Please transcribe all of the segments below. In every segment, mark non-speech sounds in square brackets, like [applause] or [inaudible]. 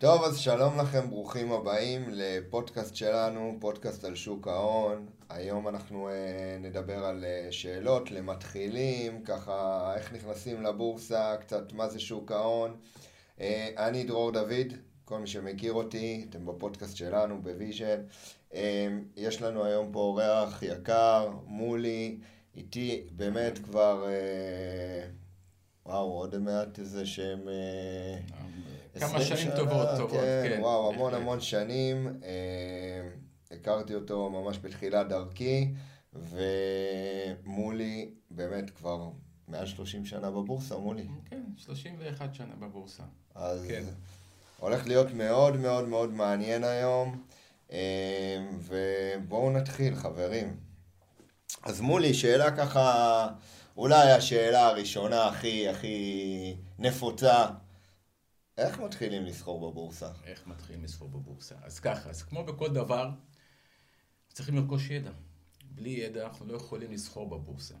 טוב, אז שלום לכם, ברוכים הבאים לפודקאסט שלנו, פודקאסט על שוק ההון. היום אנחנו אה, נדבר על אה, שאלות למתחילים, ככה איך נכנסים לבורסה, קצת מה זה שוק ההון. אה, אני דרור דוד, כל מי שמכיר אותי, אתם בפודקאסט שלנו, ב Vision. אה, יש לנו היום פה אורח יקר, מולי, איתי באמת כבר, אה, וואו, עוד מעט איזה שהם... אה, כמה 20 שנים שנה, טובות, טובות, כן, כן. וואו, המון. המון שנים. אה, הכרתי אותו ממש בתחילת דרכי, ומולי באמת כבר מעל 30 שנה בבורסה, מולי. כן, 31 שנה בבורסה. אז כן. הולך להיות מאוד מאוד מאוד מעניין היום, אה, ובואו נתחיל, חברים. אז מולי, שאלה ככה, אולי השאלה הראשונה הכי הכי נפוצה, איך מתחילים לסחור בבורסה? איך מתחילים לסחור בבורסה? אז ככה, אז כמו בכל דבר, צריכים לרכוש ידע. בלי ידע אנחנו לא יכולים לסחור בבורסה,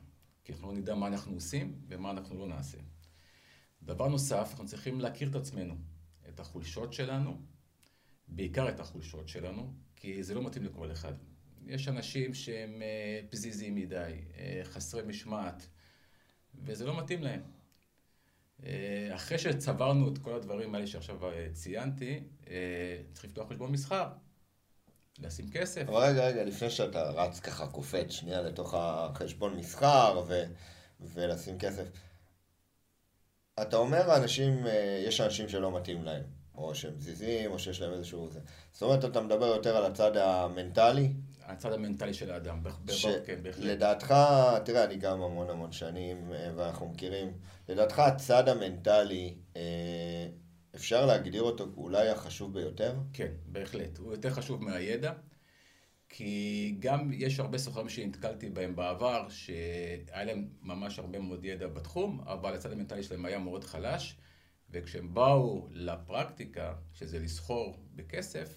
כי אנחנו לא נדע מה אנחנו עושים ומה אנחנו לא נעשה. דבר נוסף, אנחנו צריכים להכיר את עצמנו, את החולשות שלנו, בעיקר את החולשות שלנו, כי זה לא מתאים לכל אחד. יש אנשים שהם אה, פזיזים מדי, אה, חסרי משמעת, וזה לא מתאים להם. אה, אחרי שצברנו את כל הדברים האלה שעכשיו אה, ציינתי, אה, צריך לפתוח חשבון מסחר, לשים כסף. אבל רגע, רגע, לפני שאתה רץ ככה, קופץ שנייה לתוך החשבון מסחר ו... ולשים כסף. אתה אומר, אנשים, יש אנשים שלא מתאים להם, או שהם זיזים, או שיש להם איזשהו... זאת אומרת, אתה מדבר יותר על הצד המנטלי, הצד המנטלי של האדם, ב- כן. שלדעתך, תראה, אני גם המון המון שנים, אה, ואנחנו מכירים, לדעתך הצד המנטלי, אה, אפשר להגדיר אותו אולי החשוב ביותר? כן, בהחלט. הוא יותר חשוב מהידע, כי גם יש הרבה סוחרים שנתקלתי בהם בעבר, שהיה להם ממש הרבה מאוד ידע בתחום, אבל הצד המנטלי שלהם היה מאוד חלש, וכשהם באו לפרקטיקה, שזה לסחור בכסף,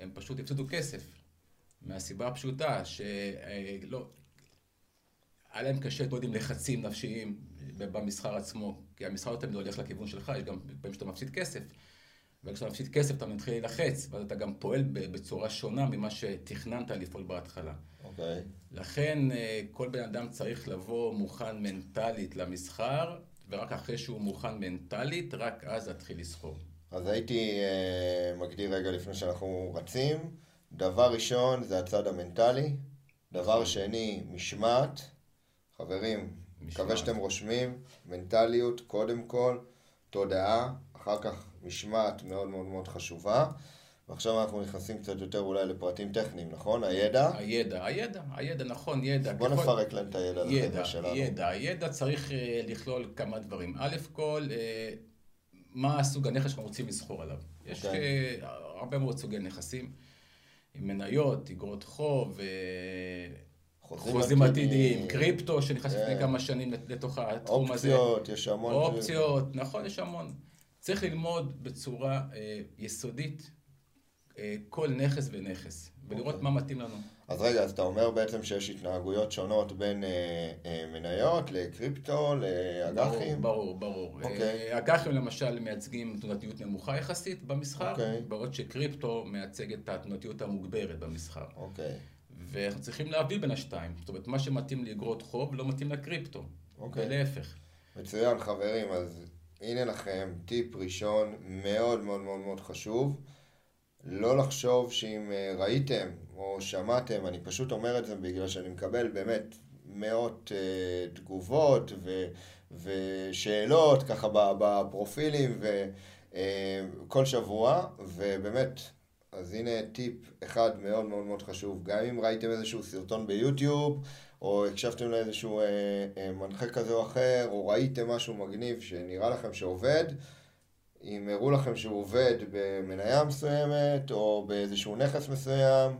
הם פשוט הפסידו כסף. מהסיבה הפשוטה שלא... היה להם קשה להתמודד עם לחצים נפשיים במסחר עצמו, כי המסחר לא תמיד הולך לכיוון שלך, יש גם פעמים שאתה מפסיד כסף. וכשאתה מפסיד כסף אתה מתחיל להילחץ, ואז אתה גם פועל בצורה שונה ממה שתכננת לפעול בהתחלה. אוקיי. לכן אה, כל בן אדם צריך לבוא מוכן מנטלית למסחר, ורק אחרי שהוא מוכן מנטלית, רק אז להתחיל לסחור. אז הייתי אה, מגדיר רגע לפני שאנחנו רצים, דבר ראשון זה הצד המנטלי, דבר נכון. שני משמעת, חברים, מקווה. שאתם רושמים, מנטליות קודם כל, תודעה, אחר כך משמעת מאוד מאוד מאוד חשובה, ועכשיו אנחנו נכנסים קצת יותר אולי לפרטים טכניים, נכון? הידע? הידע, הידע, הידע, נכון, ידע. בוא ככל- נפרק להם את הידע ידע, שלנו. ידע, הידע צריך אה, לכלול כמה דברים. א' כל, אה, מה הסוג הנכס שאנחנו רוצים לסחור עליו. יש אוקיי. אה, הרבה מאוד סוגי נכסים, מניות, אגרות חוב, אה, חוזים עתידיים, קריפטו שנכנס כן. לפני כמה שנים לתוך התחום הזה. אופציות, יש המון... אופציות, נכון, יש המון. צריך ללמוד בצורה אה, יסודית כל נכס ונכס, ולראות אוקיי. מה מתאים לנו. אז רגע, אז אתה אומר בעצם שיש התנהגויות שונות בין אה, אה, מניות לקריפטו, לאג"חים? ברור, ברור. ברור. אוקיי. אה, אג"חים למשל מייצגים תנודתיות נמוכה יחסית במסחר, אוקיי. בעוד שקריפטו מייצג את התנודתיות המוגברת במסחר. אוקיי, ואנחנו צריכים להבדיל בין השתיים. זאת אומרת, מה שמתאים לאגרות חוב לא מתאים לקריפטו. אוקיי. ולהפך. מצוין חברים, אז הנה לכם טיפ ראשון מאוד מאוד מאוד מאוד חשוב. לא לחשוב שאם אה, ראיתם או שמעתם, אני פשוט אומר את זה בגלל שאני מקבל באמת מאות אה, תגובות ו, ושאלות ככה בפרופילים וכל שבוע, ובאמת, אז הנה טיפ אחד מאוד מאוד מאוד חשוב, גם אם ראיתם איזשהו סרטון ביוטיוב, או הקשבתם לאיזשהו אה, אה, מנחה כזה או אחר, או ראיתם משהו מגניב שנראה לכם שעובד, אם הראו לכם שהוא עובד במניה מסוימת, או באיזשהו נכס מסוים,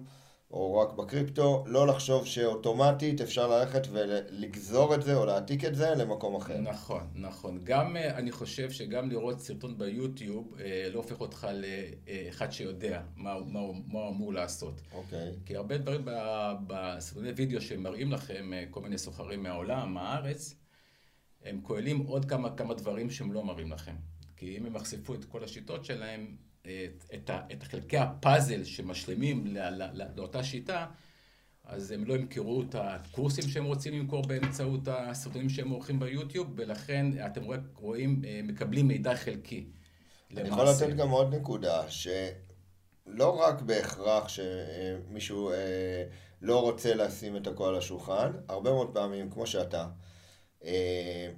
או רק בקריפטו, לא לחשוב שאוטומטית אפשר ללכת ולגזור את זה או להעתיק את זה למקום אחר. נכון, נכון. גם, אה, אני חושב שגם לראות סרטון ביוטיוב אה, לא הופך אותך לאחד שיודע מה, מה, מה הוא אמור לעשות. אוקיי, כי הרבה דברים בסרטוני וידאו שמראים לכם, אה, כל מיני סוחרים מהעולם, מהארץ, הם כוללים עוד כמה, כמה דברים שהם לא מראים לכם. כי אם הם יחשפו את כל השיטות שלהם, את, את, את חלקי הפאזל שמשלימים לא, לא, לא, לאותה שיטה, אז הם לא ימכרו את הקורסים שהם רוצים למכור באמצעות הסרטונים שהם עורכים ביוטיוב, ולכן אתם רואים, מקבלים מידע חלקי. אני יכול לתת גם עוד נקודה, שלא רק בהכרח שמישהו אה, לא רוצה לשים את הכל על השולחן, הרבה מאוד פעמים, כמו שאתה,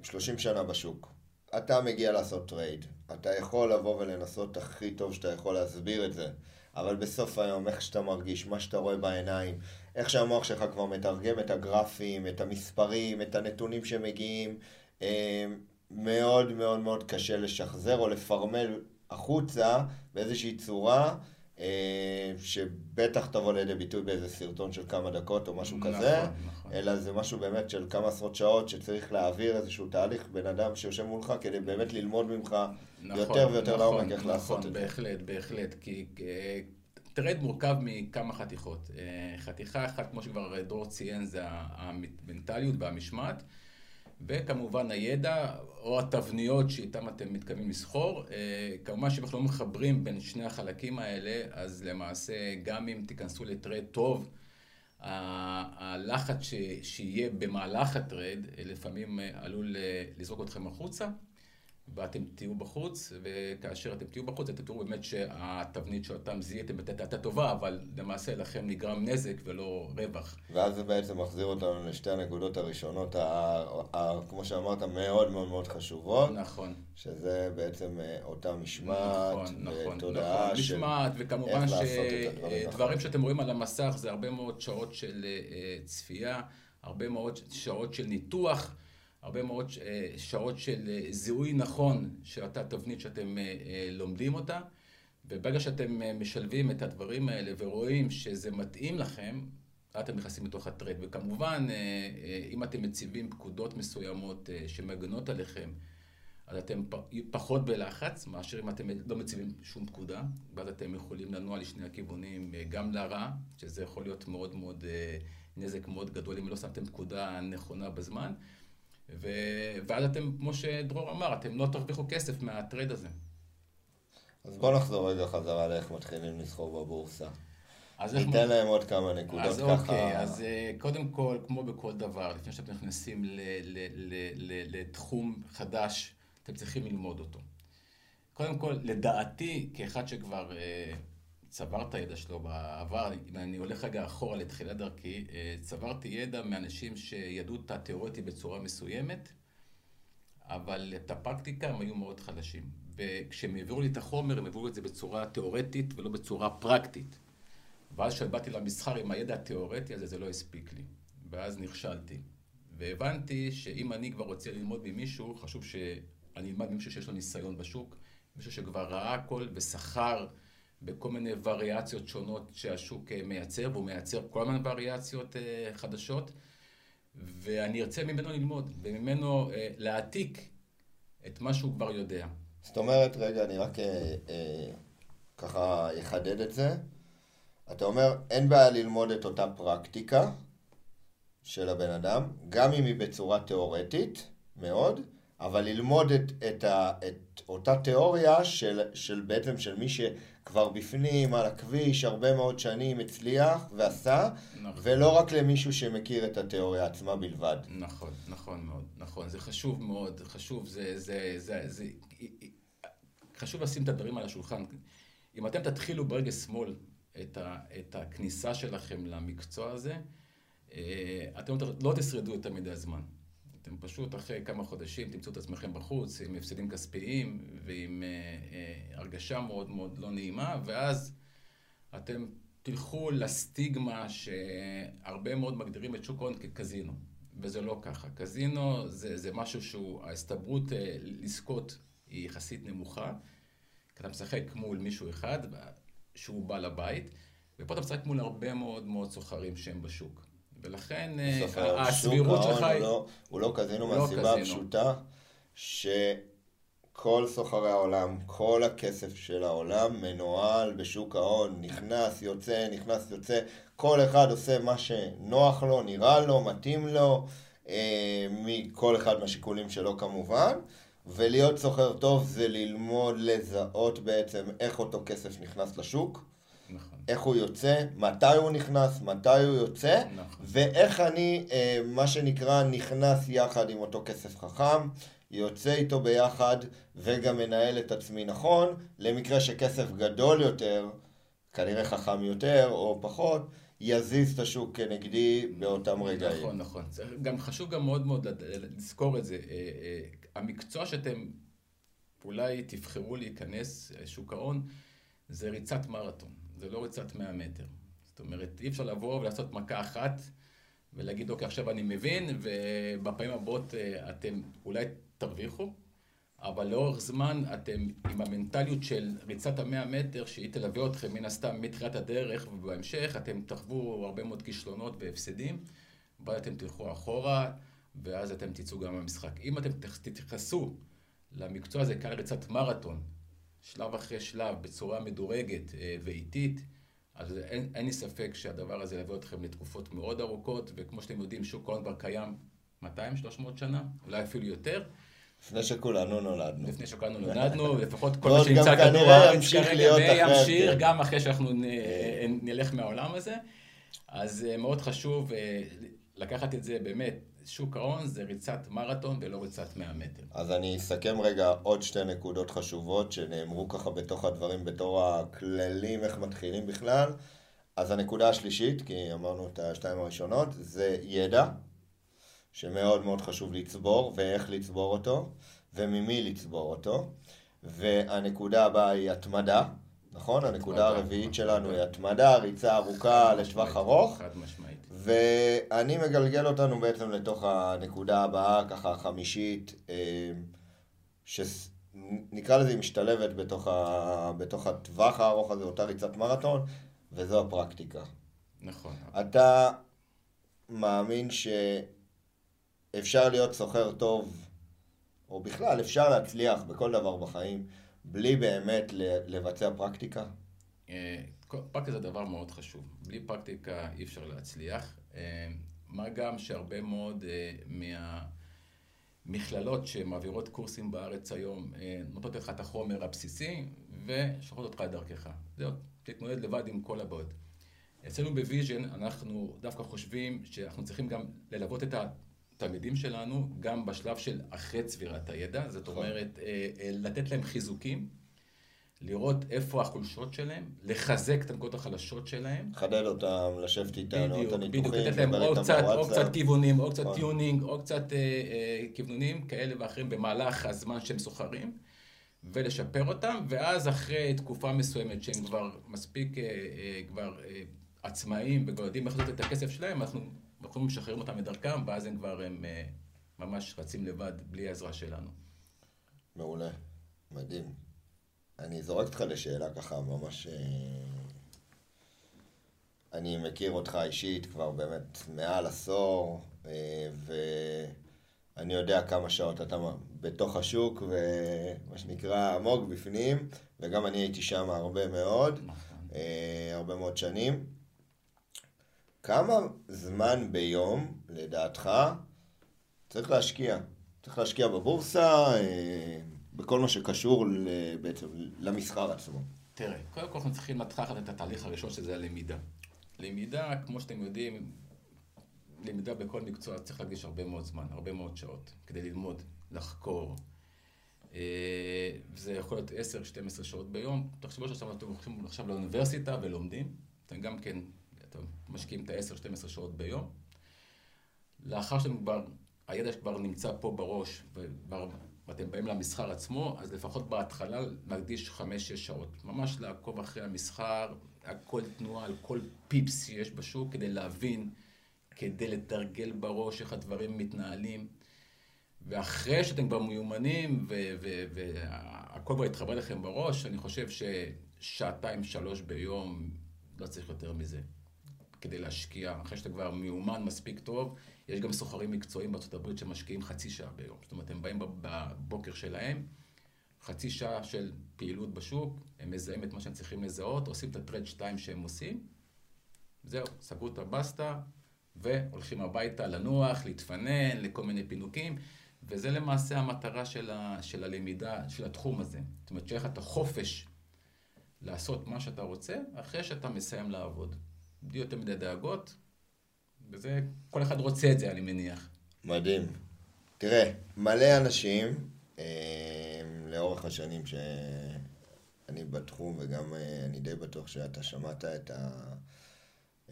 30 אה, שנה בשוק, אתה מגיע לעשות trade, אתה יכול לבוא ולנסות הכי טוב שאתה יכול להסביר את זה, אבל בסוף היום, איך שאתה מרגיש, מה שאתה רואה בעיניים, איך שהמוח שלך כבר מתרגם את הגרפים, את המספרים, את הנתונים שמגיעים, אה, מאוד מאוד מאוד קשה לשחזר או לפרמל החוצה באיזושהי צורה שבטח תבוא לידי ביטוי באיזה סרטון של כמה דקות או משהו נכון, כזה, נכון. אלא זה משהו באמת של כמה עשרות שעות שצריך להעביר איזשהו תהליך בן אדם שיושב מולך כדי באמת ללמוד ממך נכון, יותר ויותר נכון, לעומק איך נכון, לעשות את זה. נכון, בהחלט, בהחלט, כי אה, טרד מורכב מכמה חתיכות. אה, חתיכה אחת, כמו שכבר דרור ציין, זה המנטליות והמשמעת. וכמובן הידע או התבניות שאיתם אתם מתכוונים לסחור. אה, כמובן שאם אנחנו לא מחברים בין שני החלקים האלה, אז למעשה גם אם תיכנסו לטרד טוב, הלחץ שיהיה במהלך הטרד לפעמים אה, עלול אה, לזרוק אתכם החוצה. ואתם תהיו בחוץ, וכאשר אתם תהיו בחוץ, אתם תראו באמת שהתבנית שאותם זיהיתם הייתה טובה, אבל למעשה לכם נגרם נזק ולא רווח. ואז זה בעצם מחזיר אותנו לשתי הנקודות הראשונות, ה, ה, כמו שאמרת, מאוד מאוד מאוד חשובות. נכון. שזה בעצם אה, אותה משמעת, נכון, נכון, ותודעה נכון, של משמעת, וכמובן שדברים שאתם רואים על המסך זה הרבה מאוד שעות של אה, צפייה, הרבה מאוד שעות של ניתוח. הרבה מאוד אה, שעות של אה, זיהוי נכון של אותה תבנית שאתם אה, לומדים אותה, וברגע שאתם משלבים את הדברים האלה ורואים שזה מתאים לכם, אתם נכנסים לתוך הטרד. וכמובן, אם אתם מציבים פקודות מסוימות שמגנות עליכם, אז אתם פחות בלחץ, מאשר אם אתם לא מציבים שום פקודה, ואז אתם יכולים לנוע לשני הכיוונים, גם לרע, שזה יכול להיות מאוד מאוד, נזק מאוד גדול אם לא שמתם פקודה נכונה בזמן. ו... ואז אתם, כמו שדרור אמר, אתם לא תרוויחו כסף מהטרייד הזה. אז בוא נחזור רגע חזרה לאיך מתחילים לסחור בבורסה. אז ניתן איך... להם עוד כמה נקודות אז ככה. אז אוקיי, אז אה, קודם כל, כמו בכל דבר, לפני שאתם נכנסים ל- ל- ל- ל- לתחום חדש, אתם צריכים ללמוד אותו. קודם כל, לדעתי, כאחד שכבר אה, צבר את הידע שלו בעבר, אם אני הולך רגע אחורה לתחילת דרכי, אה, צברתי ידע מאנשים שידעו את התיאורטי בצורה מסוימת, אבל את הפרקטיקה הם היו מאוד חלשים. וכשהם העבירו לי את החומר, הם העבירו את זה בצורה תיאורטית ולא בצורה פרקטית. ואז כשבאתי למסחר עם הידע התיאורטי הזה, זה לא הספיק לי. ואז נכשלתי. והבנתי שאם אני כבר רוצה ללמוד ממישהו, חשוב שאני אלמד ממישהו שיש לו ניסיון בשוק, מישהו שכבר ראה הכל ושכר בכל מיני וריאציות שונות שהשוק אה, מייצר, והוא מייצר כל מיני וריאציות אה, חדשות, ואני ארצה ממנו ללמוד, וממנו אה, להעתיק את מה שהוא כבר יודע. זאת אומרת, רגע, אני רק אה, אה, ככה אחדד את זה. אתה אומר, אין בעיה ללמוד את אותה פרקטיקה של הבן אדם, גם אם היא בצורה תיאורטית מאוד, אבל ללמוד את, את, ה, את אותה תיאוריה של, של בעצם של מי שכבר בפנים, על הכביש, הרבה מאוד שנים הצליח ועשה, נכון. ולא רק למישהו שמכיר את התיאוריה עצמה בלבד. נכון, נכון מאוד, נכון. זה חשוב מאוד, חשוב, זה, זה, זה, זה, חשוב לשים את הדברים על השולחן. אם אתם תתחילו ברגע שמאל את, ה, את הכניסה שלכם למקצוע הזה, אה, אתם לא תשרדו יותר מדי זמן. אתם פשוט אחרי כמה חודשים תמצאו את עצמכם בחוץ עם הפסדים כספיים ועם אה, אה, הרגשה מאוד מאוד לא נעימה, ואז אתם תלכו לסטיגמה שהרבה מאוד מגדירים את שוק ההון כקזינו, וזה לא ככה. קזינו זה, זה משהו שהוא, ההסתברות אה, לזכות היא יחסית נמוכה, כי אתה משחק מול מישהו אחד שהוא בעל הבית, ופה אתה משחק מול הרבה מאוד מאוד סוחרים שהם בשוק. ולכן אה, הסבירות שלך היא... לא, הוא לא קזינו לא מהסיבה הפשוטה שכל סוחרי העולם, כל הכסף של העולם מנוהל בשוק ההון, נכנס, יוצא, נכנס, יוצא, כל אחד עושה מה שנוח לו, נראה לו, מתאים לו, אה, מכל אחד מהשיקולים שלו כמובן. ולהיות סוחר טוב זה ללמוד לזהות בעצם איך אותו כסף נכנס לשוק, נכון. איך הוא יוצא, מתי הוא נכנס, מתי הוא יוצא, נכון. ואיך אני, אה, מה שנקרא, נכנס יחד עם אותו כסף חכם, יוצא איתו ביחד, וגם מנהל את עצמי נכון, למקרה שכסף גדול יותר, כנראה חכם יותר או פחות, יזיז את השוק כנגדי באותם רגעים. נכון, נכון. גם חשוב גם מאוד מאוד לזכור את זה. אה, אה, המקצוע שאתם אולי תבחרו להיכנס, שוק ההון, זה ריצת מרתון, זה לא ריצת 100 מטר. זאת אומרת, אי אפשר לבוא ולעשות מכה אחת ולהגיד, אוקיי, עכשיו אני מבין, ובפעמים הבאות אה, אתם אולי תרוויחו, אבל לאורך זמן אתם עם המנטליות של ריצת המאה מטר, שהיא תלווה אתכם מן הסתם מתחילת הדרך, ובהמשך אתם תחוו הרבה מאוד כישלונות והפסדים, ואז אתם תלכו אחורה, ואז אתם תצאו גם מהמשחק. אם אתם תתייחסו למקצוע הזה כעל ריצת מרתון, שלב אחרי שלב, בצורה מדורגת אה, ואיטית, אז אין, אין לי ספק שהדבר הזה ילווה אתכם לתקופות מאוד ארוכות, וכמו שאתם יודעים, שוק ההון כבר קיים 200-300 שנה, אולי אפילו יותר. לפני שכולנו נולדנו. לפני שכולנו נולדנו, [laughs] לפחות כל מה שנמצא כדור הארץ כרגע, וימשיך. גם אחרי שאנחנו נלך מהעולם הזה. אז אה, מאוד חשוב אה, לקחת את זה באמת, שוק ההון זה ריצת מרתון ולא ריצת 100 מטר. אז אני אסכם רגע עוד שתי נקודות חשובות שנאמרו ככה בתוך הדברים, בתור הכללים, איך מתחילים בכלל. אז הנקודה השלישית, כי אמרנו את השתיים הראשונות, זה ידע. שמאוד מאוד חשוב לצבור, ואיך לצבור אותו, וממי לצבור אותו. והנקודה הבאה היא התמדה, נכון? הנקודה הרביעית שלנו היא התמדה, ריצה ארוכה לטווח ארוך. חד משמעית. ואני מגלגל אותנו בעצם לתוך הנקודה הבאה, ככה החמישית, אה, שנקרא לזה היא משתלבת בתוך, ה... בתוך הטווח הארוך הזה, אותה ריצת מרתון, וזו הפרקטיקה. נכון. אתה מאמין ש... אפשר להיות סוחר טוב, או בכלל אפשר להצליח בכל דבר בחיים, בלי באמת לבצע פרקטיקה? אה, פרקטיקה זה דבר מאוד חשוב. בלי פרקטיקה אי אפשר להצליח. אה, מה גם שהרבה מאוד אה, מהמכללות שמעבירות קורסים בארץ היום נותנות לך את החומר הבסיסי ושולחות אותך לדרכך. זהו, תתמודד לבד עם כל הבעיות. אצלנו ב Vision אנחנו דווקא חושבים שאנחנו צריכים גם ללוות את ה... התלמידים שלנו גם בשלב של אחרי צבירת הידע, זאת נכון. אומרת, אה, אה, לתת להם חיזוקים, לראות איפה החולשות שלהם, לחזק את הנקודות החלשות שלהם. לחדד אותם, לשבת איתנו, את הניתוחים, בדיוק, לתת להם או קצת, או קצת כיוונים, או קצת נכון. tuning, או קצת אה, אה, כיוונים כאלה ואחרים במהלך הזמן שהם סוחרים, ולשפר אותם, ואז אחרי תקופה מסוימת שהם כבר מספיק אה, אה, כבר אה, עצמאים וכבר יודעים איך לעשות את הכסף שלהם, אנחנו אנחנו משחררים אותם מדרכם, ואז הם כבר הם אה, ממש רצים לבד, בלי העזרה שלנו. מעולה, מדהים. אני זורק אותך לשאלה ככה ממש... אה, אני מכיר אותך אישית כבר באמת מעל עשור, אה, ואני יודע כמה שעות אתה בתוך השוק, ומה שנקרא עמוק בפנים, וגם אני הייתי שם הרבה מאוד, נכון. הרבה מאוד שנים. כמה זמן ביום, לדעתך, צריך להשקיע? צריך להשקיע בבורסה, אה, בכל מה שקשור בעצם למסחר עצמו. תראה, קודם כל אנחנו צריכים לקחת את התהליך הראשון שזה הלמידה. למידה, כמו שאתם יודעים, למידה בכל מקצוע צריך להקדיש הרבה מאוד זמן, הרבה מאוד שעות, כדי ללמוד, לחקור. אה, זה יכול להיות 10-12 שעות ביום. תחשבו שעכשיו אתם הולכים עכשיו לאוניברסיטה ולומדים, אתם גם כן אתם משקיעים את ה-10-12 שעות ביום. לאחר שאתם כבר, הידע כבר נמצא פה בראש, ואתם באים למסחר עצמו, אז לפחות בהתחלה להקדיש 5-6 שעות. ממש לעקוב אחרי המסחר, על כל תנועה, על כל פיפס שיש בשוק, כדי להבין, כדי לתרגל בראש איך הדברים מתנהלים. ואחרי שאתם כבר מיומנים והכל כבר יתחבר לכם בראש, אני חושב ששעתיים, שלוש ביום, לא צריך יותר מזה. כדי להשקיע, אחרי שאתה כבר מיומן מספיק טוב, יש גם סוחרים מקצועיים בארצות הברית שמשקיעים חצי שעה ביום. זאת אומרת, הם באים בבוקר שלהם, חצי שעה של פעילות בשוק, הם מזהים את מה שהם צריכים לזהות, עושים את הטרד 2 שהם עושים, זהו, סגרו את הבסטה, והולכים הביתה לנוח, להתפנן, לכל מיני פינוקים, וזה למעשה המטרה של, ה, של הלמידה, של התחום הזה. זאת אומרת, שיהיה לך את החופש לעשות מה שאתה רוצה, אחרי שאתה מסיים לעבוד. בלי יותר מדי דאגות, וזה, כל אחד רוצה את זה, אני מניח. מדהים. תראה, מלא אנשים, אה, לאורך השנים שאני בתחום, וגם אה, אני די בטוח שאתה שמעת את, ה,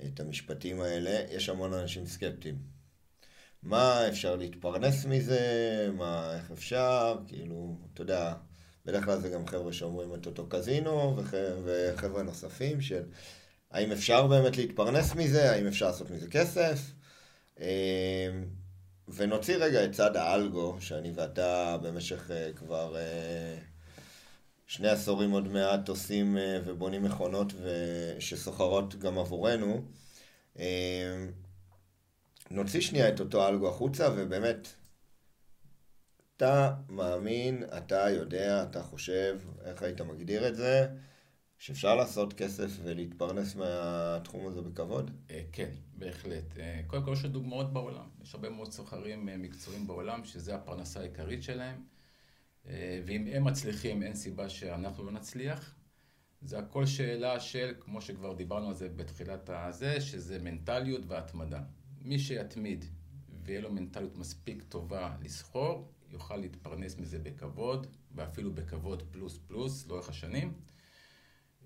את המשפטים האלה, יש המון אנשים סקפטיים. מה אפשר להתפרנס מזה, מה, איך אפשר, כאילו, אתה יודע, בדרך כלל זה גם חבר'ה שאומרים את אותו קזינו, וח, וחבר'ה נוספים של האם אפשר באמת להתפרנס מזה, האם אפשר לעשות מזה כסף. אה, ונוציא רגע את צד האלגו, שאני ואתה במשך uh, כבר uh, שני עשורים עוד מעט עושים uh, ובונים מכונות שסוחרות גם עבורנו. Uh, נוציא שנייה את אותו אלגו החוצה, ובאמת, אתה מאמין, אתה יודע, אתה חושב, איך היית מגדיר את זה? שאפשר לעשות כסף ולהתפרנס מהתחום הזה בכבוד? אה, כן, בהחלט. אה, קודם כל יש דוגמאות בעולם. יש הרבה מאוד סוחרים אה, מקצועיים בעולם שזה הפרנסה העיקרית שלהם. ואם הם מצליחים, אין סיבה שאנחנו לא נצליח. זה הכל שאלה של, כמו שכבר דיברנו על זה בתחילת הזה, שזה מנטליות והתמדה. מי שיתמיד ויהיה לו מנטליות מספיק טובה לסחור, יוכל להתפרנס מזה בכבוד, ואפילו בכבוד פלוס פלוס לאורך השנים.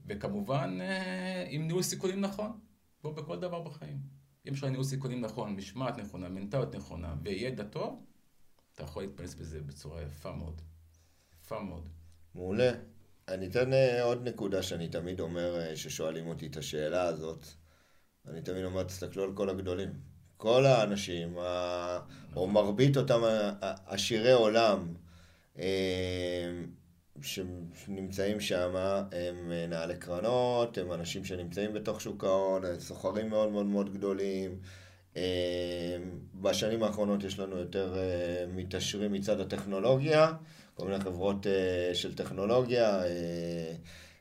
וכמובן, אה, עם ניהול סיכונים נכון, כמו בכל דבר בחיים. אם יש לך ניהול סיכונים נכון, משמעת נכונה, מנטליות נכונה וידע טוב, אתה יכול להתפרנס בזה בצורה יפה מאוד. יפה מאוד. מעולה. אני אתן אה, עוד נקודה שאני תמיד אומר, אה, ששואלים אותי את השאלה הזאת. אני תמיד אומר, תסתכלו על כל הגדולים. כל האנשים, או מרבית אותם עשירי עולם, שנמצאים שם הם אה, נעלי קרנות, הם אנשים שנמצאים בתוך שוק ההון, סוחרים מאוד מאוד מאוד גדולים. אה, בשנים האחרונות יש לנו יותר אה, מתעשרים מצד הטכנולוגיה, כל מיני חברות של טכנולוגיה,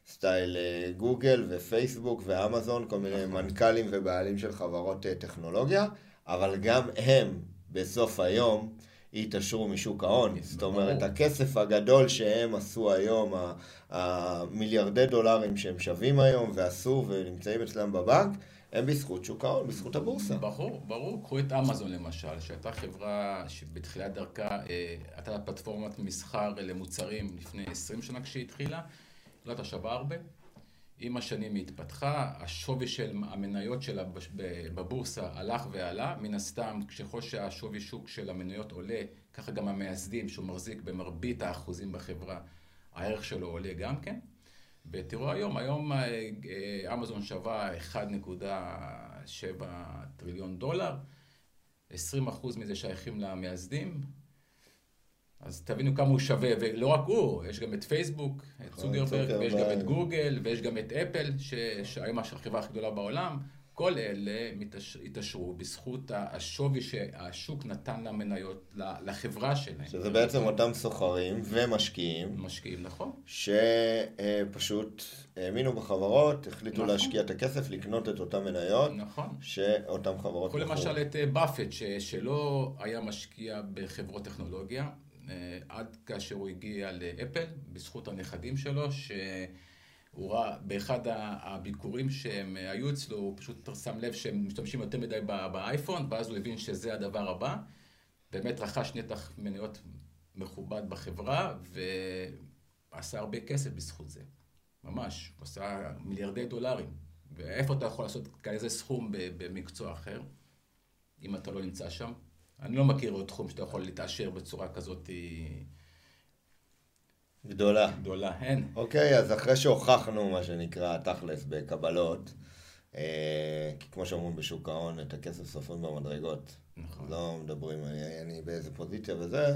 סטייל גוגל ופייסבוק ואמזון, כל מיני נכון. מנכ"לים ובעלים של חברות טכנולוגיה, אבל גם הם בסוף היום יתעשרו משוק ההון. זאת אומרת, הכסף הגדול שהם עשו היום, המיליארדי דולרים שהם שווים היום ועשו ונמצאים אצלם בבנק, הם בזכות שוק ההון, בזכות הבורסה. ברור, ברור. קחו את אמזון למשל, שהייתה חברה שבתחילת דרכה אה, הייתה פלטפורמת מסחר למוצרים לפני 20 שנה כשהיא התחילה, לא הייתה שווה הרבה. עם השנים היא התפתחה, השווי של המניות שלה בבורסה הלך ועלה, מן הסתם ככל שהשווי שוק של המניות עולה, ככה גם המייסדים שהוא מחזיק במרבית האחוזים בחברה, הערך שלו עולה גם כן. ותראו היום, היום אה, אה, אמזון שווה 1.7 טריליון דולר, 20% מזה שייכים למייסדים, אז תבינו כמה הוא שווה, ולא רק הוא, יש גם את פייסבוק, את נכון, צוגרברג, ויש גם את גוגל, ויש גם את אפל, שהיום החברה הכי גדולה בעולם. כל אלה התעשרו בזכות השווי שהשוק נתן למניות, לחברה שלהם. שזה בעצם אותם סוחרים ומשקיעים. משקיעים, נכון. שפשוט האמינו בחברות, החליטו נכון. להשקיע את הכסף, לקנות את אותן מניות. נכון. שאותן חברות... קחו למשל את באפט, שלא היה משקיע בחברות טכנולוגיה, אה, עד כאשר הוא הגיע לאפל, בזכות הנכדים שלו, שהוא ראה באחד הביקורים שהם היו אצלו, הוא פשוט שם לב שהם משתמשים יותר מדי באייפון, ואז הוא הבין שזה הדבר הבא. באמת רכש נתח מניות מכובד בחברה, ועשה הרבה כסף בזכות זה. ממש, הוא עשה מיליארדי דולרים. ואיפה אתה יכול לעשות כזה סכום במקצוע אחר, אם אתה לא נמצא שם? אני לא מכיר עוד תחום שאתה יכול להתעשר בצורה כזאת גדולה. גדולה, אין. אוקיי, אז אחרי שהוכחנו, מה שנקרא, תכלס בקבלות, אה, כי כמו שאומרים בשוק ההון, את הכסף סופרים במדרגות. נכון. לא מדברים, אני, אני באיזה פוזיציה וזה,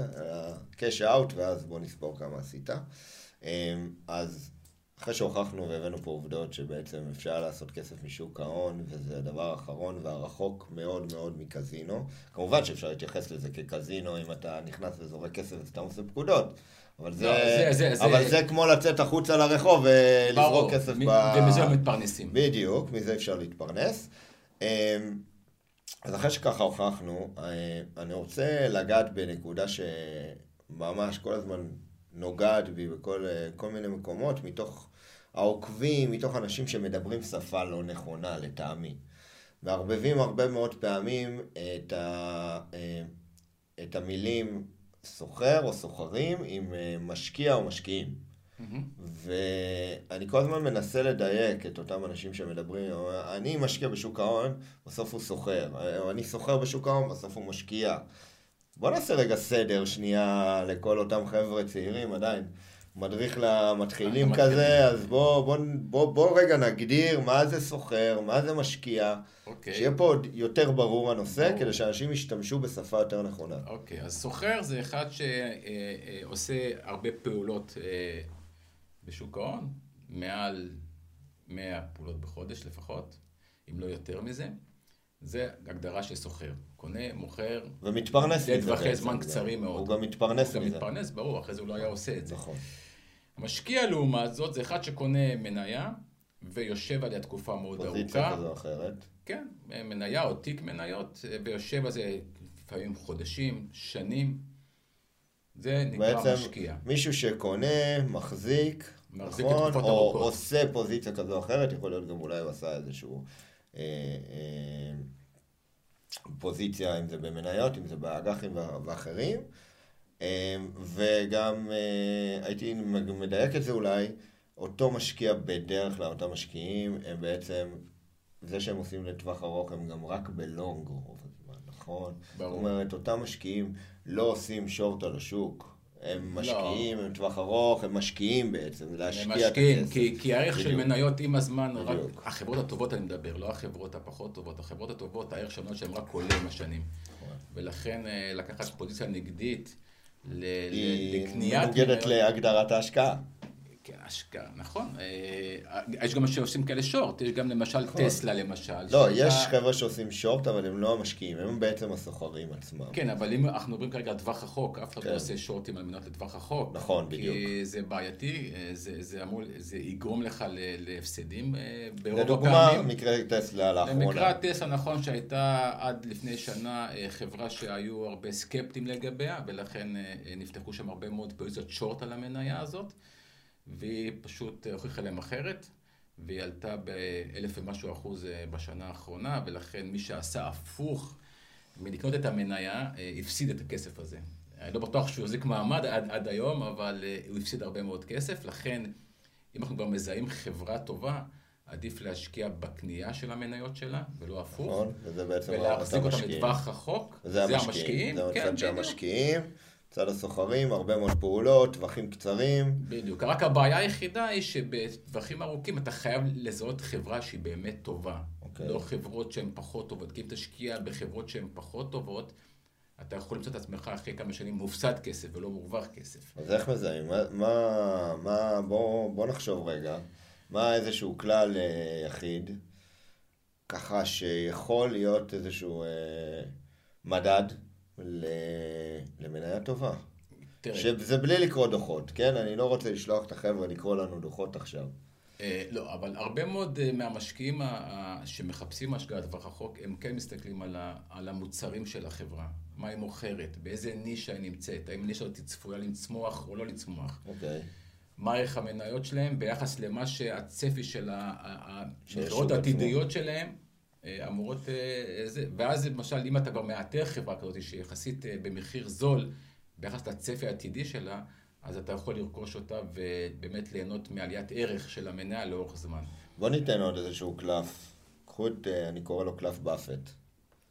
קאש אאוט, ואז בוא נספור כמה עשית. אה, אז אחרי שהוכחנו והבאנו פה עובדות שבעצם אפשר לעשות כסף משוק ההון, וזה הדבר האחרון והרחוק מאוד מאוד מקזינו. כמובן שאפשר להתייחס לזה כקזינו אם אתה נכנס וזורק כסף וסתם עושה פקודות. אבל, זה, לא, זה, זה, אבל זה... זה כמו לצאת החוצה לרחוב ולזרוק כסף מ... ב... ומזה מתפרנסים. בדיוק, מזה אפשר להתפרנס. אמ, אז אחרי שככה הוכחנו, אה, אני רוצה לגעת בנקודה שממש כל הזמן נוגעת בי בכל כל מיני מקומות, מתוך העוקבים, מתוך אנשים שמדברים שפה לא נכונה לטעמי. מערבבים הרבה מאוד פעמים את, ה, את המילים סוחר או סוחרים עם משקיע או משקיעים. ואני כל הזמן מנסה לדייק את אותם אנשים שמדברים, אני משקיע בשוק ההון, בסוף הוא סוחר, אני סוחר בשוק ההון, בסוף הוא משקיע. בוא נעשה רגע סדר שנייה לכל אותם חבר'ה צעירים עדיין. מדריך למתחילים כזה, אז בוא, בוא, בוא, בוא רגע נגדיר מה זה סוחר, מה זה משקיע, okay. אוקיי. שיהיה פה עוד יותר ברור הנושא, ברור. כדי שאנשים ישתמשו בשפה יותר נכונה. אוקיי, okay, אז סוחר זה אחד שעושה הרבה פעולות אה, בשוק ההון, מעל 100 פעולות בחודש לפחות, אם לא יותר מזה. זה הגדרה של סוחר. קונה, מוכר. ומתפרנס מזה. לטווחי זמן קצרים מאוד. הוא גם מתפרנס מזה. הוא גם מתפרנס, ברור, אחרי זה הוא לא היה עושה את זה. נכון. המשקיע לעומת זאת זה אחד שקונה מניה ויושב עליה תקופה מאוד ארוכה. פוזיציה כזו או אחרת. כן, מניה או תיק מניות, ויושב על זה לפעמים חודשים, שנים. זה נקרא בעצם משקיע. בעצם מישהו שקונה, מחזיק, מחזיק נכון, או ארוכות. עושה פוזיציה כזו או אחרת, יכול להיות גם אולי הוא עשה איזשהו אה, אה, פוזיציה, אם זה במניות, אם זה באג"חים ואחרים. אמ, וגם אה, הייתי מדייק את זה אולי, אותו משקיע בדרך כלל, אותם משקיעים, הם בעצם, זה שהם עושים לטווח ארוך, הם גם רק בלונג רוב הזמן, נכון? ברור. זאת אומרת, אותם משקיעים לא עושים שורט על השוק. הם לא. משקיעים, לא. הם טווח ארוך, הם משקיעים בעצם, להשקיע את הכסף. כי, כי הערך בדיוק. של מניות עם הזמן. רק החברות הטובות אני מדבר, לא החברות הפחות טובות. החברות הטובות, הערך של המניות שלהם רק עולה עם השנים. נכון. ולכן אה, לקחת פוזיציה נגדית לקניית... היא מנוגדת להגדרת ההשקעה. כן, השקעה, נכון. אה, יש גם שעושים כאלה שורט, יש גם למשל נכון. טסלה למשל. לא, יש חבר'ה שעושים שורט, אבל הם לא המשקיעים, הם בעצם הסוחרים עצמם. כן, אבל אם אנחנו מדברים כרגע על טווח רחוק, אף אחד לא כן. עושה שורטים על מנת לטווח רחוק. נכון, בדיוק. כי זה בעייתי, אה, זה יגרום לך להפסדים אה, ברוב הפעמים. לדוגמה, מקרה טסלה לאחרונה. במקרה טסלה, נכון, שהייתה עד לפני שנה חברה שהיו הרבה סקפטים לגביה, ולכן נפתחו שם הרבה מאוד פעולות שורט על המניה הזאת. והיא פשוט הוכיחה להם אחרת, והיא עלתה באלף ומשהו אחוז אה, בשנה האחרונה, ולכן מי שעשה הפוך מלקנות את המניה, אה, הפסיד את הכסף הזה. אני לא בטוח שהוא יחזיק מעמד עד, עד היום, אבל אה, הוא הפסיד הרבה מאוד כסף, לכן אם אנחנו כבר מזהים חברה טובה, עדיף להשקיע בקנייה של המניות שלה, ולא הפוך. נכון, וזה בעצם ולהחזיק אותם לטווח רחוק. זה המשקיעים. זה המצב של המשקיעים. צד הסוחרים, הרבה מאוד פעולות, טווחים קצרים. בדיוק, רק הבעיה היחידה היא שבטווחים ארוכים אתה חייב לזהות חברה שהיא באמת טובה. Okay. אוקיי. לא חברות שהן פחות טובות, כי אם תשקיע בחברות שהן פחות טובות, אתה יכול למצוא את עצמך אחרי כמה שנים מופסד כסף ולא מורווח כסף. אז איך מזהים? מה, מה, מה בוא, בוא נחשוב רגע, מה איזשהו כלל אה, יחיד, ככה שיכול להיות איזשהו אה, מדד למניה טובה. תראה. שזה בלי לקרוא דוחות, כן? אני לא רוצה לשלוח את החבר'ה לקרוא לנו דוחות עכשיו. אה, לא, אבל הרבה מאוד אה, מהמשקיעים שמחפשים השקעה לטווח רחוק, הם כן מסתכלים על המוצרים של החברה. מה היא מוכרת, באיזה נישה היא נמצאת, האם נישה הזאת צפויה לצמוח או לא לצמוח. אוקיי. מה ערך המניות שלהם ביחס למה שהצפי של המכירות העתידיות שלהם אמורות, אה, זה, ואז למשל אם אתה כבר מאתר חברה כזאת שיחסית אה, במחיר זול ביחס לצפי העתידי שלה, אז אתה יכול לרכוש אותה ובאמת ליהנות מעליית ערך של המניה לאורך זמן. בוא ניתן עוד איזשהו קלף. קחו את, אני קורא לו קלף באפט.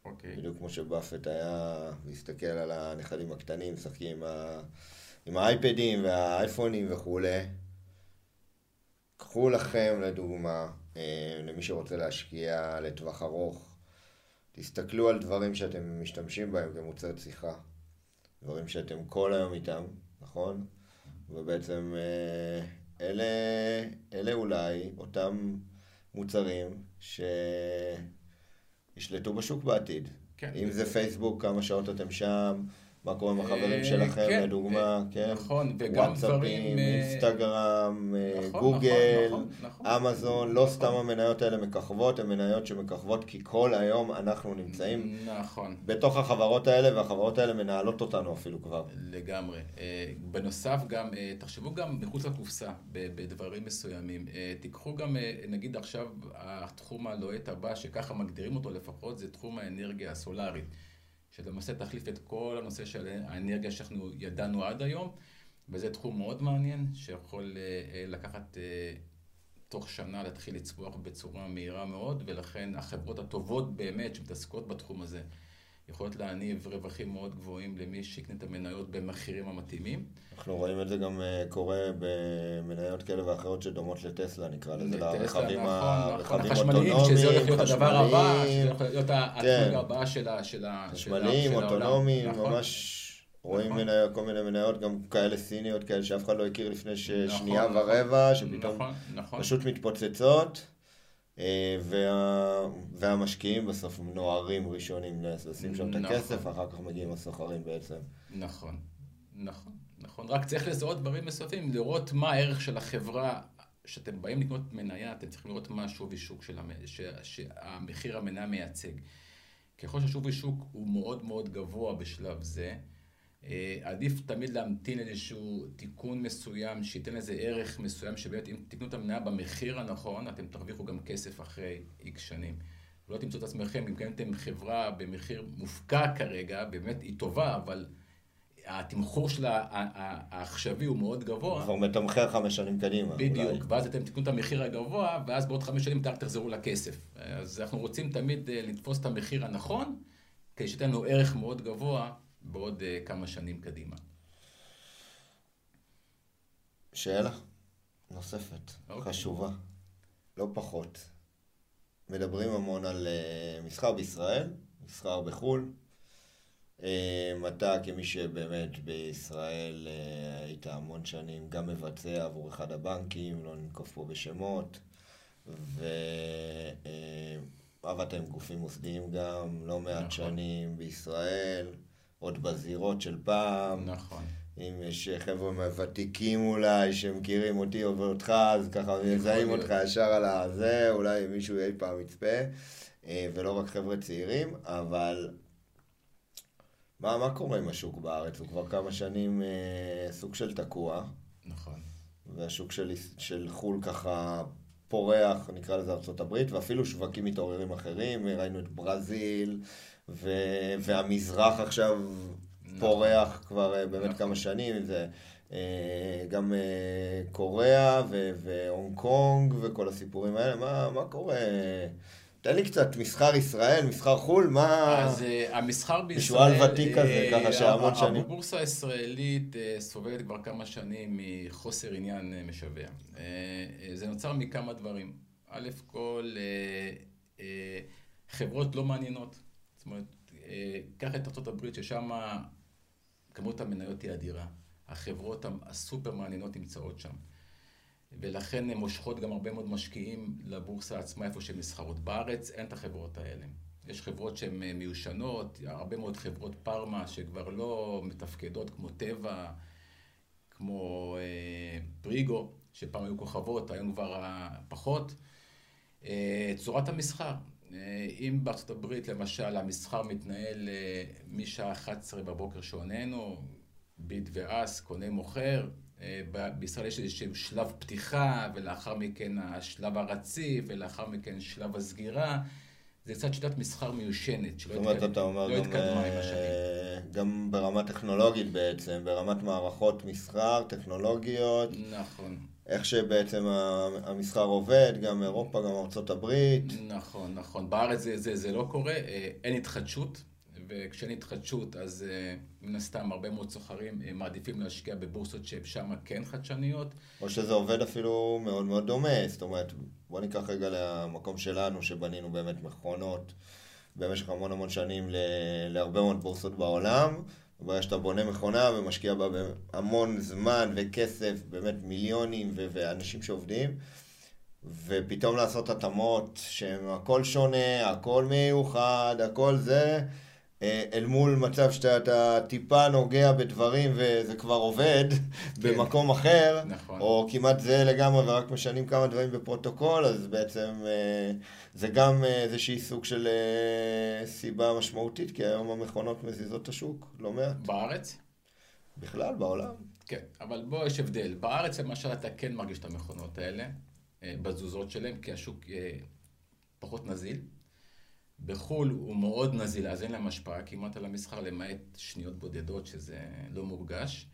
אוקיי. בדיוק כמו שבאפט היה מסתכל על הנכדים הקטנים, משחקים עם, ה... עם האייפדים והאייפונים וכולי. קחו לכם לדוגמה אה, למי שרוצה להשקיע לטווח ארוך. תסתכלו על דברים שאתם משתמשים בהם כמוצר צריכה. דברים שאתם כל היום איתם, נכון? ובעצם אה, אלה, אלה אולי אותם מוצרים שישלטו בשוק בעתיד. כן. אם זה פייסבוק, כמה שעות אתם שם, מה קורה עם החברים אה, שלכם, כן, לדוגמה, אה, כן? נכון, וגם דברים... וואטסאפים, אה, אינסטגרם, אה, נכון, גוגל, נכון, נכון, אמזון, לא סתם המניות האלה מככבות, הן מניות שמככבות כי כל היום אנחנו נמצאים נכון. בתוך החברות האלה, והחברות האלה מנהלות אותנו אפילו כבר. לגמרי. בנוסף גם, תחשבו גם מחוץ לקופסה בדברים מסוימים. תיקחו גם, נגיד עכשיו, התחום הלוהט הבא, שככה מגדירים אותו לפחות, זה תחום האנרגיה הסולארית. שלמעשה תחליף את כל הנושא של האנרגיה שאנחנו ידענו עד היום, וזה תחום מאוד מעניין, שיכול אה, אה, לקחת אה, תוך שנה להתחיל לצמוח בצורה מהירה מאוד, ולכן החברות הטובות באמת שמתעסקות בתחום הזה יכולות להניב רווחים מאוד גבוהים למי שיקנה את המניות במחירים המתאימים. אנחנו רואים את זה גם אה, קורה במניות כאלה ואחרות שדומות לטסלה, נקרא לזה, לרכבים נכון, ה- נכון, שזה הולך להיות הדבר הבא, שזה הולך להיות ה- כן. הסוג הבא של ה- של ה- של ה- חשמליים, העולם. אוטונומיים, נכון. ממש רואים נכון. מניות, כל מיני מניות, גם כאלה סיניות, כאלה שאף אחד לא הכיר לפני שנייה נכון. ורבע, שפתאום נכון, נכון. פשוט מתפוצצות, וה... והמשקיעים בסוף נוערים ראשונים לשים שם את נכון. הכסף, אחר כך מגיעים הסוחרים בעצם. נכון, נכון, נכון. רק צריך לזהות דברים נוספים, לראות מה הערך של החברה. כשאתם באים לקנות מניה, אתם צריכים לראות מה השווי שוק של המ... ש... שהמחיר המניה מייצג. ככל שהשווי שוק הוא מאוד מאוד גבוה בשלב זה, אה, עדיף תמיד להמתין איזשהו תיקון מסוים, שייתן לזה ערך מסוים, שבאמת אם תקנו את המניה במחיר הנכון, אתם תרוויחו גם כסף אחרי איקס שנים. ולא תמצאו את עצמכם, אם קניתם חברה במחיר מופקע כרגע, באמת היא טובה, אבל התמחור שלה העכשווי הוא מאוד גבוה. כבר מתמחר חמש שנים קדימה. אולי. בדיוק, ואז אתם תקנו את המחיר הגבוה, ואז בעוד חמש שנים רק תחזרו לכסף. אז אנחנו רוצים תמיד אה, לתפוס את המחיר הנכון, כדי שייתן לנו ערך מאוד גבוה בעוד אה, כמה שנים קדימה. שאלה נוספת, אוקיי. חשובה, לא פחות. מדברים המון על אה, מסחר בישראל, מסחר בחו"ל. אה, אתה כמי שבאמת בישראל היית המון שנים גם מבצע עבור אחד הבנקים, לא ננקוב פה בשמות, ועבדת עם גופים מוסדיים גם לא מעט נכון. שנים בישראל, עוד בזירות של פעם. נכון. אם יש חבר'ה ותיקים אולי, שמכירים אותי או אותך, אז ככה מזהים. אותך ישר על הזה, אולי מישהו אי פעם יצפה, אה, ולא רק חבר'ה צעירים, אבל מה, מה קורה עם השוק בארץ? הוא כבר כמה שנים אה, סוג של תקוע, נכון. והשוק של, של חו"ל ככה פורח, נקרא לזה ארה"ב, ואפילו שווקים מתעוררים אחרים, ראינו את ברזיל, ו, והמזרח עכשיו פורח כבר אה, באמת נכון. כמה שנים, זה אה, גם אה, קוריאה והונג קונג וכל הסיפורים האלה, מה, מה קורה? תן לי קצת מסחר ישראל, מסחר חו"ל, מה... אז אה, המסחר בישראל... משועל ותיק כזה, אה, ככה שהמון ה- שנים. הבורסה הישראלית אה, סובלת כבר כמה שנים מחוסר עניין אה, משווע. אה, אה, זה נוצר מכמה דברים. א' כל, אה, אה, חברות לא מעניינות. אומרת, אה, קח את ארה"ב ששם כמות המניות היא אדירה. החברות הסופר מעניינות נמצאות שם. ולכן הן מושכות גם הרבה מאוד משקיעים לבורסה עצמה, איפה שהן נסחרות. בארץ אין את החברות האלה. יש חברות שהן אה, מיושנות, הרבה מאוד חברות פארמה שכבר לא מתפקדות, כמו טבע, כמו אה, פריגו, שפעם היו כוכבות, היום כבר פחות. אה, צורת המסחר. אה, אם בארצות הברית, למשל, המסחר מתנהל אה, משעה 11 בבוקר שעוננו, ביט ואס, קונה מוכר, אה, בישראל יש איזשהו שלב פתיחה, ולאחר מכן השלב הרציף, ולאחר מכן שלב הסגירה. זה קצת שיטת מסחר מיושנת, שלא זאת אומרת, אתה אומר לא גם, התקדמה עם השנים. גם ברמה טכנולוגית בעצם, ברמת מערכות מסחר, טכנולוגיות, נכון, איך שבעצם המסחר עובד, גם אירופה, גם ארצות הברית. נכון, נכון. בארץ זה, זה, זה לא קורה, אה, אין התחדשות, וכשאין התחדשות, אז אה, מן הסתם הרבה מאוד סוחרים אה, מעדיפים להשקיע בבורסות שהן שם כן חדשניות. או שזה עובד אפילו מאוד מאוד דומה, זאת אומרת, בוא ניקח רגע למקום שלנו, שבנינו באמת מכונות במשך המון המון שנים להרבה מאוד בורסות בעולם. ברגע שאתה בונה מכונה ומשקיע בה המון זמן וכסף, באמת מיליונים ו- ואנשים שעובדים, ופתאום לעשות התאמות שהן הכל שונה, הכל מיוחד, הכל זה, אל מול מצב שאתה טיפה נוגע בדברים וזה כבר עובד כן. במקום אחר, נכון. או כמעט זהה לגמרי ורק משנים כמה דברים בפרוטוקול, אז בעצם אה, זה גם אה, איזושהי סוג של סיבה משמעותית, כי היום המכונות מזיזות את השוק, לא מעט. בארץ? בכלל, בעולם. כן, אבל בוא, יש הבדל. בארץ למשל אתה כן מרגיש את המכונות האלה, בתזוזות שלהם, כי השוק פחות נזיל. בחו"ל הוא מאוד נזיל, אז אין להם השפעה כמעט על המסחר, למעט שניות בודדות, שזה לא מורגש.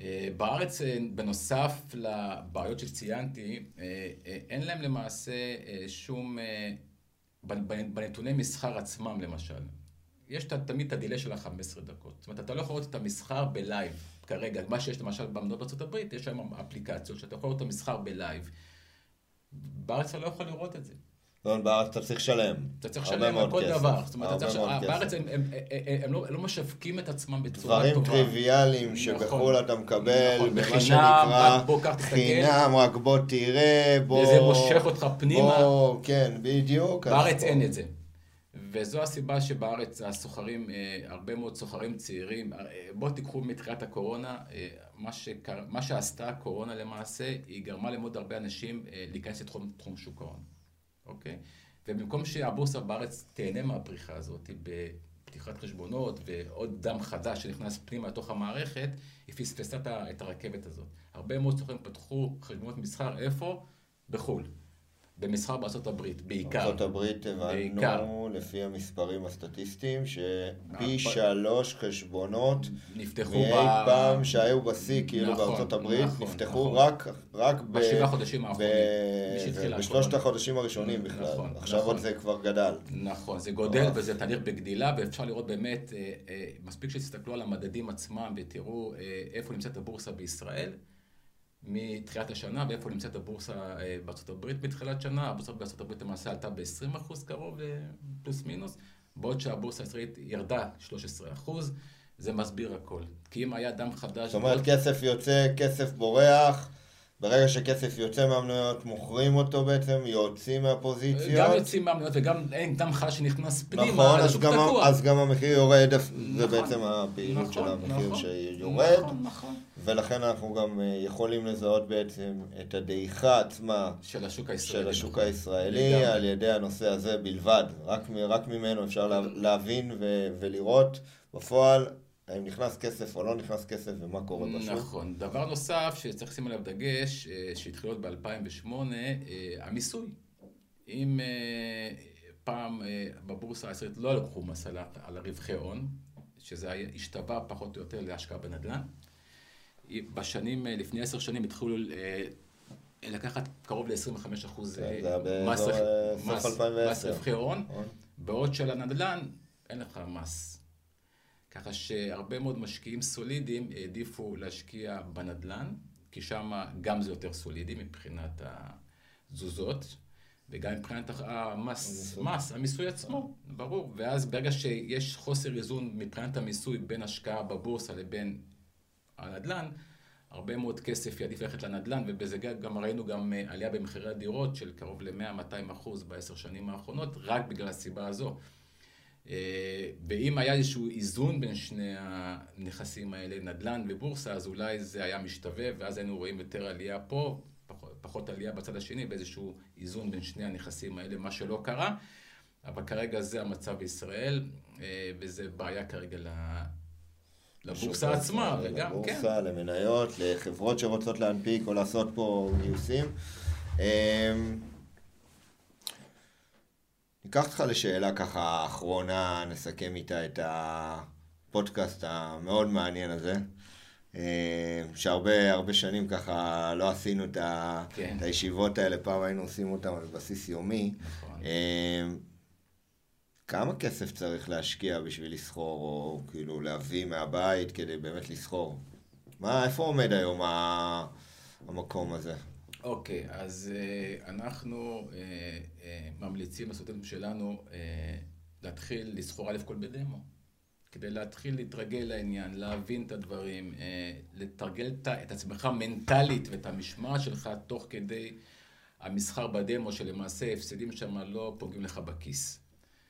אה, בארץ, אה, בנוסף לבעיות שציינתי, אה, אין להם למעשה שום... בנתוני מסחר עצמם, למשל, יש תמיד את ה delay של ה-15 דקות. זאת אומרת, אתה לא יכול לראות את המסחר בלייב כרגע. מה שיש למשל במדינות הברית, יש שם אפליקציות שאתה יכול לראות את המסחר בלייב. בארץ אתה לא יכול לראות את זה. לא, בארץ אתה צריך לשלם. אתה צריך לשלם על כל דבר. זאת אומרת, בארץ הם לא משווקים את עצמם בצורה טובה. דברים טריוויאליים נכון. שבחו"ל אתה מקבל, נכון, במה שנקרא, חינם, רק בוא תראה, בוא... וזה מושך אותך פנימה. כן, בדיוק. בארץ אין את זה. וזו הסיבה שבארץ הסוחרים, אה, הרבה מאוד סוחרים צעירים, אה, בואו תיקחו מתחילת הקורונה, אה, מה, שקר, מה שעשתה הקורונה למעשה, היא גרמה למאוד הרבה אנשים להיכנס לתחום שוק ההון. אוקיי? ובמקום שהבורסה בארץ תהנה מהפריחה הזאת, בפתיחת חשבונות ועוד דם חדש שנכנס פנימה לתוך המערכת, היא פספסה את הרכבת הזאת. הרבה מאוד סוכנים פתחו חשבונות מסחר, איפה? בחו"ל. במסחר בארצות הברית, בעיקר. בארצות הברית הבנו, לפי המספרים הסטטיסטיים, שפי שלוש חשבונות נפתחו מאי ב... פעם שהיו בשיא, כאילו נכון, בארצות הברית, נכון, נפתחו נכון. רק, רק ב... בשבעה חודשים האחרונים. ב... בשלושת החודשים הראשונים בכלל. נכון, עכשיו נכון. עוד זה כבר גדל. נכון, זה גודל נכון. וזה תהליך בגדילה, ואפשר לראות באמת, אה, אה, מספיק שתסתכלו על המדדים עצמם ותראו אה, איפה נמצאת הבורסה בישראל. מתחילת השנה, ואיפה נמצאת הבורסה אה, בארצות הברית בתחילת שנה. הבורסה בארצות הברית למעשה עלתה ב-20% קרוב, אה, פלוס מינוס, בעוד שהבורסה הישראלית ירדה 13%. זה מסביר הכל. כי אם היה דם חדש... זאת אומרת, כסף יוצא, כסף בורח. ברגע שכסף יוצא מהמנויות, מוכרים אותו בעצם, יוצאים מהפוזיציות. גם יוצאים מהמנויות וגם אין דם חש שנכנס פנימה, נכון, אז גם, אז גם המחיר יורד, נכון, זה בעצם הפעילות נכון, של המחיר נכון, שיורד. נכון, נכון. ולכן אנחנו גם אה, יכולים לזהות בעצם את הדעיכה עצמה של השוק הישראלי, של השוק נכון. הישראלי על ידי הנושא הזה בלבד. רק, רק ממנו אפשר להבין ו, ולראות בפועל האם נכנס כסף או לא נכנס כסף ומה קורה בשוק. נכון. דבר נוסף שצריך לשים עליו דגש, אה, שהתחיל עוד ב-2008, אה, המיסוי. אם אה, פעם בבורסה הישראלית לא לקחו מס על, הרווחי הון, שזה השתווה פחות או יותר להשקעה בנדל"ן, בשנים, לפני עשר שנים התחילו לקחת קרוב ל-25 אחוז מס רווחי הון, נכון. בעוד של הנדל"ן אין לך מס. ככה שהרבה מאוד משקיעים סולידיים העדיפו להשקיע בנדל"ן, כי שם גם זה יותר סולידי מבחינת התזוזות, וגם מבחינת המס, מס, המיסוי עצמו, ברור. ואז ברגע שיש חוסר איזון מבחינת המיסוי בין השקעה בבורסה לבין הנדל"ן, הרבה מאוד כסף יעדיף ללכת לנדל"ן, ובזה גם ראינו גם אה, עלייה במחירי הדירות של קרוב ל-100-200 אחוז בעשר שנים האחרונות, רק בגלל הסיבה הזו. אה, ואם היה איזשהו איזון בין שני הנכסים האלה, נדל"ן ובורסה, אז אולי זה היה משתווה, ואז היינו רואים יותר עלייה פה, פחות, פחות עלייה בצד השני, באיזשהו איזון בין שני הנכסים האלה, מה שלא קרה. אבל כרגע זה המצב בישראל, אה, וזה בעיה כרגע לבורסה עצמה, וגם, לבורסה, כן. לבורסה, למניות, לחברות שרוצות להנפיק או לעשות פה גיוסים. ניקח אותך לשאלה ככה אחרונה, נסכם איתה את הפודקאסט המאוד מעניין הזה. אה, שהרבה הרבה שנים ככה לא עשינו את, ה, כן. את הישיבות האלה, פעם היינו עושים אותן על בסיס יומי. נכון. אה, כמה כסף צריך להשקיע בשביל לסחור, או כאילו להביא מהבית כדי באמת לסחור? מה, איפה עומד היום המקום הזה? אוקיי, okay, אז uh, אנחנו uh, uh, ממליצים לסטודנטים שלנו uh, להתחיל לסחור א' כל בדמו. כדי להתחיל להתרגל לעניין, להבין את הדברים, uh, לתרגל את עצמך מנטלית ואת המשמעת שלך תוך כדי המסחר בדמו, שלמעשה הפסדים שם לא פוגעים לך בכיס.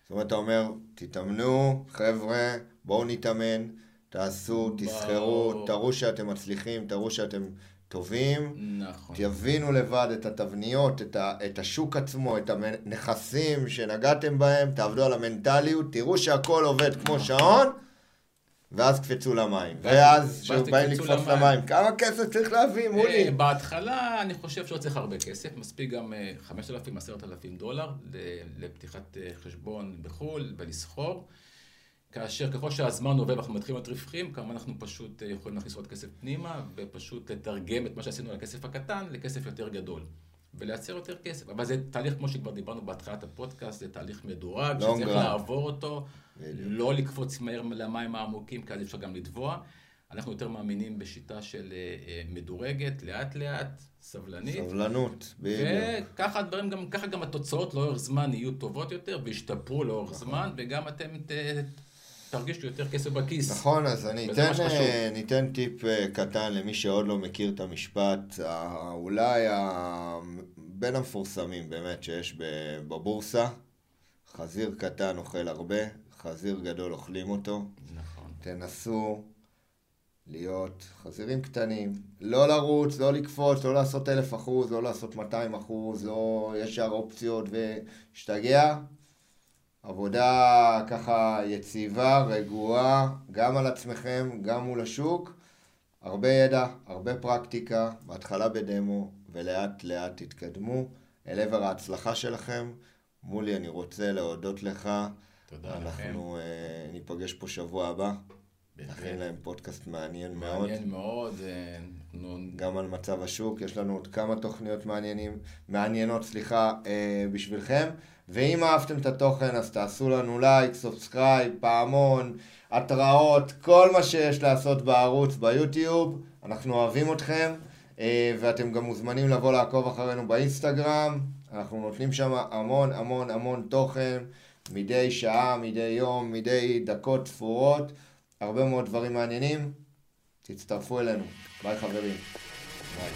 זאת אומרת, אתה אומר, תתאמנו, חבר'ה, בואו נתאמן, תעשו, תסחרו, תראו שאתם מצליחים, תראו שאתם טובים. נכון. תבינו לבד את התבניות, את, ה, את השוק עצמו, את הנכסים שנגעתם בהם, תעבדו על המנטליות, תראו שהכל עובד כמו נכון. שעון. ואז קפצו למים. ואז כשבאים לקפוץ למים, כמה כסף צריך להביא, אה, מולי? בהתחלה אני חושב שלא צריך הרבה כסף, מספיק גם 5,000, אה, 10,000 דולר לפתיחת אה, חשבון בחו"ל ולסחור. כאשר ככל שהזמן עובר ואנחנו מתחילים להיות רווחים, כמובן אנחנו פשוט יכולים להכניס עוד כסף פנימה, ופשוט לתרגם את מה שעשינו על הכסף הקטן לכסף יותר גדול. ולייצר יותר כסף. אבל זה תהליך, כמו שכבר דיברנו בהתחלת הפודקאסט, זה תהליך מדורג, שצריך לעבור אותו, לא לקפוץ מהר למים העמוקים, כי אז אפשר גם לטבוע. אנחנו יותר מאמינים בשיטה של אה, אה, מדורגת, לאט לאט, סבלנית. סבלנות, בדיוק. וככה הדברים, גם, ככה גם התוצאות לאורך זמן יהיו טובות יותר וישתפרו לאורך נכון. זמן, וגם אתם ת, תרגישו יותר כסף בכיס. נכון, אז אני אתן, אה, ניתן טיפ קטן למי שעוד לא מכיר את המשפט, אולי בין המפורסמים באמת שיש בבורסה, חזיר קטן אוכל הרבה, חזיר גדול אוכלים אותו. נכון. תנסו להיות חזירים קטנים, לא לרוץ, לא לקפוץ, לא לעשות אלף אחוז, לא לעשות 200 אחוז, לא ישר אופציות ולהשתגע. עבודה ככה יציבה, רגועה, גם על עצמכם, גם מול השוק. הרבה ידע, הרבה פרקטיקה, בהתחלה בדמו, ולאט לאט תתקדמו אל עבר ההצלחה שלכם. מולי, אני רוצה להודות לך. תודה לכם. אנחנו uh, ניפגש פה שבוע הבא. נכין להם פודקאסט מעניין, מעניין מאוד. מעניין מאוד. גם על מצב השוק, יש לנו עוד כמה תוכניות מעניינים, מעניינות, סליחה, אה, בשבילכם. ואם אהבתם את התוכן, אז תעשו לנו לייק, subscribe, פעמון, התראות, כל מה שיש לעשות בערוץ ביוטיוב. אנחנו אוהבים אתכם, אה, ואתם גם מוזמנים לבוא לעקוב אחרינו באינסטגרם. אנחנו נותנים שם המון המון המון תוכן, מדי שעה, מדי יום, מדי דקות ספורות, הרבה מאוד דברים מעניינים. תצטרפו אלינו. ביי חברים. ביי.